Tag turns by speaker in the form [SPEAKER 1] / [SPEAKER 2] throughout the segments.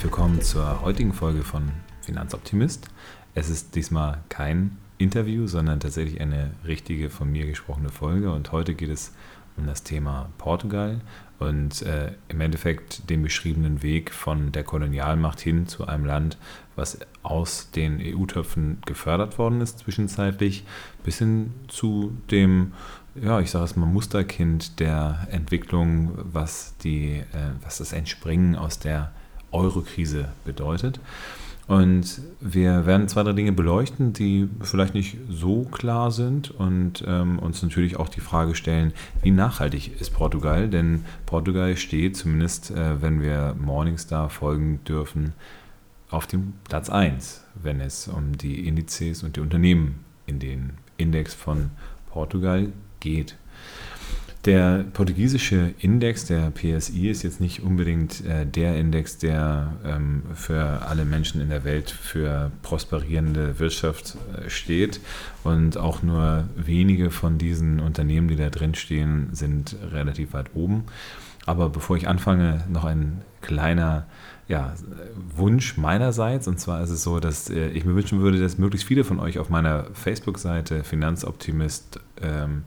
[SPEAKER 1] Herzlich willkommen zur heutigen Folge von Finanzoptimist. Es ist diesmal kein Interview, sondern tatsächlich eine richtige von mir gesprochene Folge und heute geht es um das Thema Portugal und äh, im Endeffekt den beschriebenen Weg von der Kolonialmacht hin zu einem Land, was aus den EU-Töpfen gefördert worden ist zwischenzeitlich, bis hin zu dem, ja, ich sage es mal, Musterkind der Entwicklung, was, die, äh, was das Entspringen aus der Euro-Krise bedeutet. Und wir werden zwei, drei Dinge beleuchten, die vielleicht nicht so klar sind und ähm, uns natürlich auch die Frage stellen, wie nachhaltig ist Portugal? Denn Portugal steht, zumindest äh, wenn wir Morningstar folgen dürfen, auf dem Platz 1, wenn es um die Indizes und die Unternehmen in den Index von Portugal geht. Der portugiesische Index, der PSI, ist jetzt nicht unbedingt äh, der Index, der ähm, für alle Menschen in der Welt für prosperierende Wirtschaft äh, steht. Und auch nur wenige von diesen Unternehmen, die da drin stehen, sind relativ weit oben. Aber bevor ich anfange, noch ein kleiner ja, Wunsch meinerseits. Und zwar ist es so, dass äh, ich mir wünschen würde, dass möglichst viele von euch auf meiner Facebook-Seite Finanzoptimist ähm,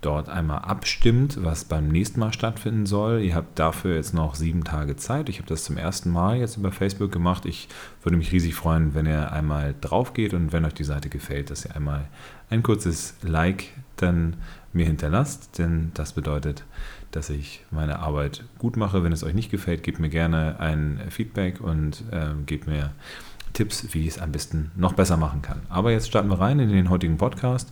[SPEAKER 1] dort einmal abstimmt, was beim nächsten Mal stattfinden soll. Ihr habt dafür jetzt noch sieben Tage Zeit. Ich habe das zum ersten Mal jetzt über Facebook gemacht. Ich würde mich riesig freuen, wenn ihr einmal drauf geht und wenn euch die Seite gefällt, dass ihr einmal ein kurzes Like dann mir hinterlasst, denn das bedeutet, dass ich meine Arbeit gut mache. Wenn es euch nicht gefällt, gebt mir gerne ein Feedback und äh, gebt mir Tipps, wie ich es am besten noch besser machen kann. Aber jetzt starten wir rein in den heutigen Podcast.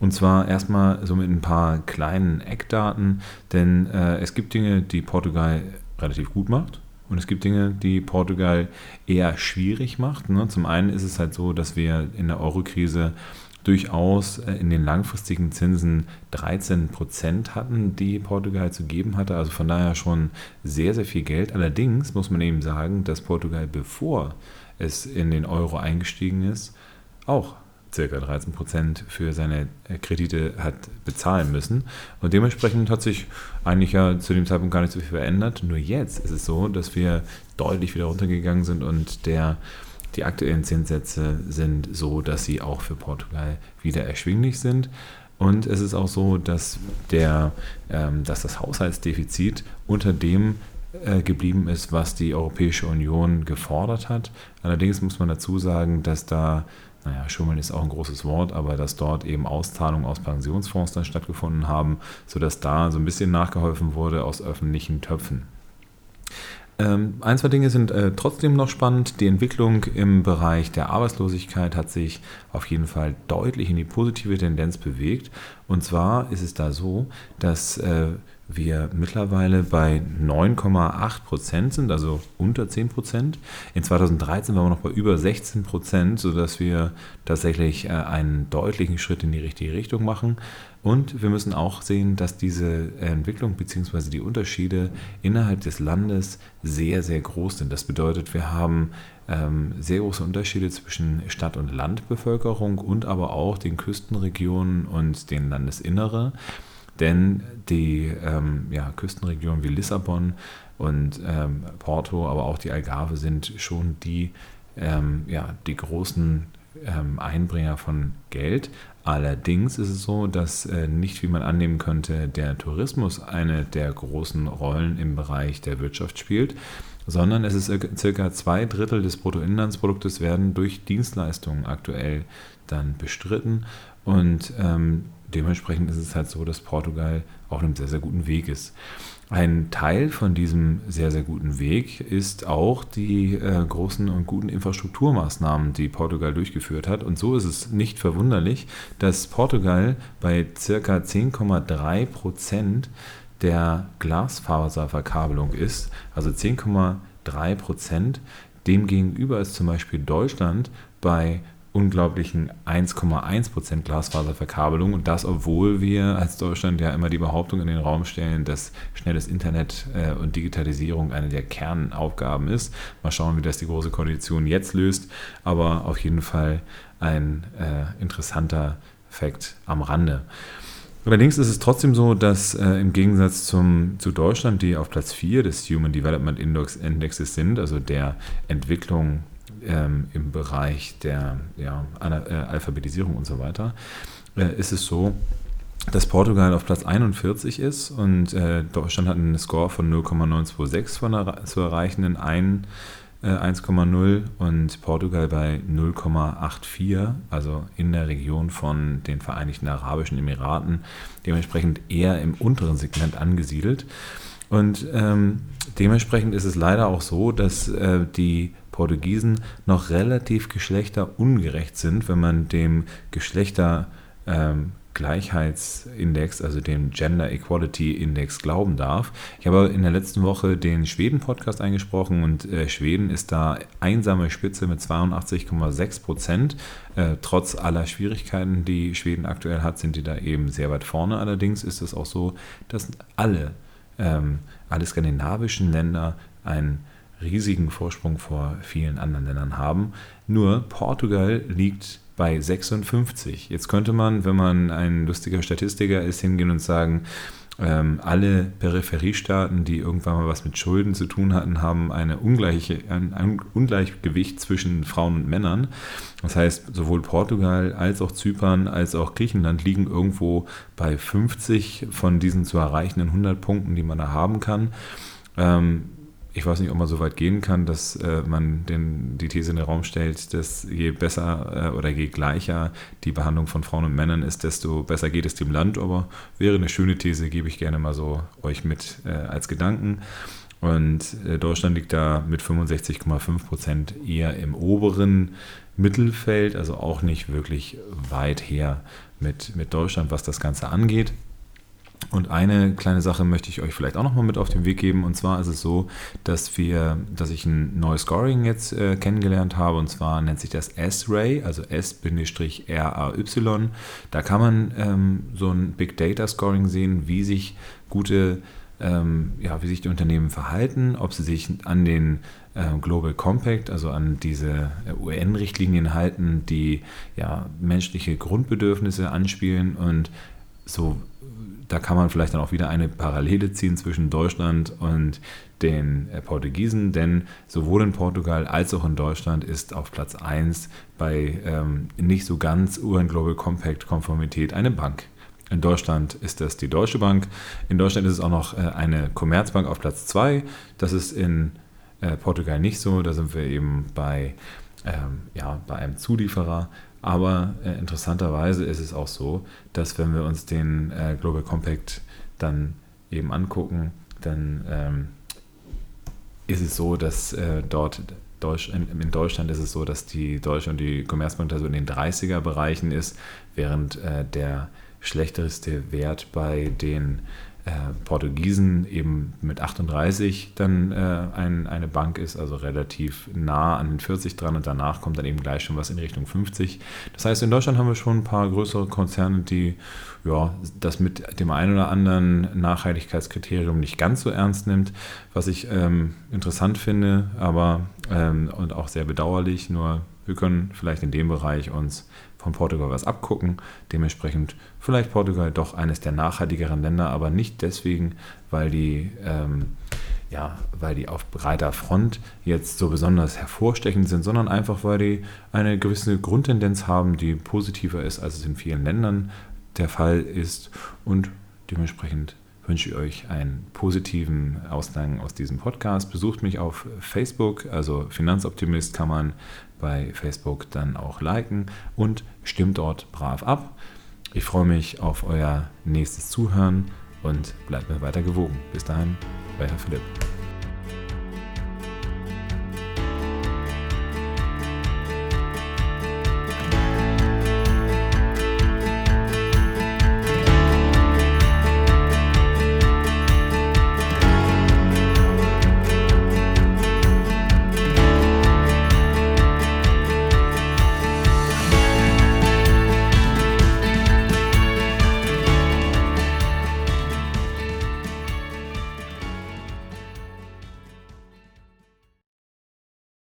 [SPEAKER 1] Und zwar erstmal so mit ein paar kleinen Eckdaten, denn äh, es gibt Dinge, die Portugal relativ gut macht. Und es gibt Dinge, die Portugal eher schwierig macht. Ne? Zum einen ist es halt so, dass wir in der Eurokrise durchaus äh, in den langfristigen Zinsen 13 Prozent hatten, die Portugal zu geben hatte. Also von daher schon sehr, sehr viel Geld. Allerdings muss man eben sagen, dass Portugal, bevor es in den Euro eingestiegen ist, auch circa 13 Prozent für seine äh, Kredite hat bezahlen müssen. Und dementsprechend hat sich eigentlich ja zu dem Zeitpunkt gar nicht so viel verändert. Nur jetzt ist es so, dass wir deutlich wieder runtergegangen sind und der, die aktuellen Zinssätze sind so, dass sie auch für Portugal wieder erschwinglich sind. Und es ist auch so, dass, der, ähm, dass das Haushaltsdefizit unter dem äh, geblieben ist, was die Europäische Union gefordert hat. Allerdings muss man dazu sagen, dass da naja, Schummeln ist auch ein großes Wort, aber dass dort eben Auszahlungen aus Pensionsfonds dann stattgefunden haben, sodass da so ein bisschen nachgeholfen wurde aus öffentlichen Töpfen. Ähm, ein, zwei Dinge sind äh, trotzdem noch spannend. Die Entwicklung im Bereich der Arbeitslosigkeit hat sich auf jeden Fall deutlich in die positive Tendenz bewegt. Und zwar ist es da so, dass äh, wir mittlerweile bei 9,8 Prozent sind, also unter 10 Prozent. In 2013 waren wir noch bei über 16 Prozent, sodass wir tatsächlich äh, einen deutlichen Schritt in die richtige Richtung machen. Und wir müssen auch sehen, dass diese Entwicklung bzw. die Unterschiede innerhalb des Landes sehr, sehr groß sind. Das bedeutet, wir haben ähm, sehr große Unterschiede zwischen Stadt- und Landbevölkerung und aber auch den Küstenregionen und den Landesinnere. Denn die ähm, ja, Küstenregionen wie Lissabon und ähm, Porto, aber auch die Algarve sind schon die, ähm, ja, die großen ähm, Einbringer von Geld. Allerdings ist es so, dass äh, nicht, wie man annehmen könnte, der Tourismus eine der großen Rollen im Bereich der Wirtschaft spielt, sondern es ist circa zwei Drittel des Bruttoinlandsproduktes werden durch Dienstleistungen aktuell dann bestritten. Und ähm, dementsprechend ist es halt so, dass Portugal auf einem sehr, sehr guten Weg ist. Ein Teil von diesem sehr, sehr guten Weg ist auch die äh, großen und guten Infrastrukturmaßnahmen, die Portugal durchgeführt hat. Und so ist es nicht verwunderlich, dass Portugal bei circa 10,3 Prozent der Glasfaserverkabelung ist. Also 10,3 Prozent. Demgegenüber ist zum Beispiel Deutschland bei unglaublichen 1,1% Glasfaserverkabelung und das, obwohl wir als Deutschland ja immer die Behauptung in den Raum stellen, dass schnelles Internet äh, und Digitalisierung eine der Kernaufgaben ist. Mal schauen, wie das die Große Koalition jetzt löst, aber auf jeden Fall ein äh, interessanter Fakt am Rande. Allerdings ist es trotzdem so, dass äh, im Gegensatz zum, zu Deutschland, die auf Platz 4 des Human Development Index, Indexes sind, also der Entwicklung ähm, im Bereich der ja, äh, Alphabetisierung und so weiter, äh, ist es so, dass Portugal auf Platz 41 ist und äh, Deutschland hat einen Score von 0,926 von der, zu erreichenden ein 1,0 äh, und Portugal bei 0,84, also in der Region von den Vereinigten Arabischen Emiraten, dementsprechend eher im unteren Segment angesiedelt. Und ähm, dementsprechend ist es leider auch so, dass äh, die Portugiesen noch relativ geschlechterungerecht sind, wenn man dem Geschlechter ähm, also dem Gender Equality Index, glauben darf. Ich habe in der letzten Woche den Schweden-Podcast eingesprochen und äh, Schweden ist da einsame Spitze mit 82,6 Prozent. Äh, trotz aller Schwierigkeiten, die Schweden aktuell hat, sind die da eben sehr weit vorne. Allerdings ist es auch so, dass alle, ähm, alle skandinavischen Länder einen riesigen Vorsprung vor vielen anderen Ländern haben. Nur Portugal liegt bei 56. Jetzt könnte man, wenn man ein lustiger Statistiker ist, hingehen und sagen, ähm, alle Peripheriestaaten, die irgendwann mal was mit Schulden zu tun hatten, haben eine ungleiche, ein, ein Ungleichgewicht zwischen Frauen und Männern. Das heißt, sowohl Portugal als auch Zypern als auch Griechenland liegen irgendwo bei 50 von diesen zu erreichenden 100 Punkten, die man da haben kann. Ähm, ich weiß nicht, ob man so weit gehen kann, dass äh, man den, die These in den Raum stellt, dass je besser äh, oder je gleicher die Behandlung von Frauen und Männern ist, desto besser geht es dem Land. Aber wäre eine schöne These, gebe ich gerne mal so euch mit äh, als Gedanken. Und äh, Deutschland liegt da mit 65,5 Prozent eher im oberen Mittelfeld, also auch nicht wirklich weit her mit, mit Deutschland, was das Ganze angeht. Und eine kleine Sache möchte ich euch vielleicht auch nochmal mit auf den Weg geben. Und zwar ist es so, dass wir, dass ich ein neues Scoring jetzt äh, kennengelernt habe. Und zwar nennt sich das S-Ray, also S-R-A-Y. Da kann man ähm, so ein Big Data Scoring sehen, wie sich gute ähm, ja, wie sich die Unternehmen verhalten, ob sie sich an den äh, Global Compact, also an diese äh, UN-Richtlinien halten, die ja menschliche Grundbedürfnisse anspielen und so da kann man vielleicht dann auch wieder eine Parallele ziehen zwischen Deutschland und den äh, Portugiesen, denn sowohl in Portugal als auch in Deutschland ist auf Platz 1 bei ähm, nicht so ganz UN Global Compact Konformität eine Bank. In Deutschland ist das die Deutsche Bank. In Deutschland ist es auch noch äh, eine Commerzbank auf Platz 2. Das ist in äh, Portugal nicht so. Da sind wir eben bei, ähm, ja, bei einem Zulieferer. Aber äh, interessanterweise ist es auch so, dass wenn wir uns den äh, Global Compact dann eben angucken, dann ähm, ist es so, dass äh, dort Deutsch, in, in, Deutschland ist es so, dass die Deutsche und die Commerzbank da so in den 30er-Bereichen ist, während äh, der schlechteste Wert bei den Portugiesen eben mit 38 dann äh, ein, eine Bank ist, also relativ nah an den 40 dran und danach kommt dann eben gleich schon was in Richtung 50. Das heißt, in Deutschland haben wir schon ein paar größere Konzerne, die ja, das mit dem einen oder anderen Nachhaltigkeitskriterium nicht ganz so ernst nimmt, was ich ähm, interessant finde, aber ähm, und auch sehr bedauerlich, nur wir können vielleicht in dem Bereich uns von Portugal was abgucken. Dementsprechend vielleicht Portugal doch eines der nachhaltigeren Länder, aber nicht deswegen, weil die, ähm, ja, weil die auf breiter Front jetzt so besonders hervorstechend sind, sondern einfach, weil die eine gewisse Grundtendenz haben, die positiver ist, als es in vielen Ländern der Fall ist. Und dementsprechend wünsche ich euch einen positiven Ausgang aus diesem Podcast. Besucht mich auf Facebook, also Finanzoptimist kann man bei Facebook dann auch liken und stimmt dort brav ab. Ich freue mich auf euer nächstes Zuhören und bleibt mir weiter gewogen. Bis dahin, euer Philipp.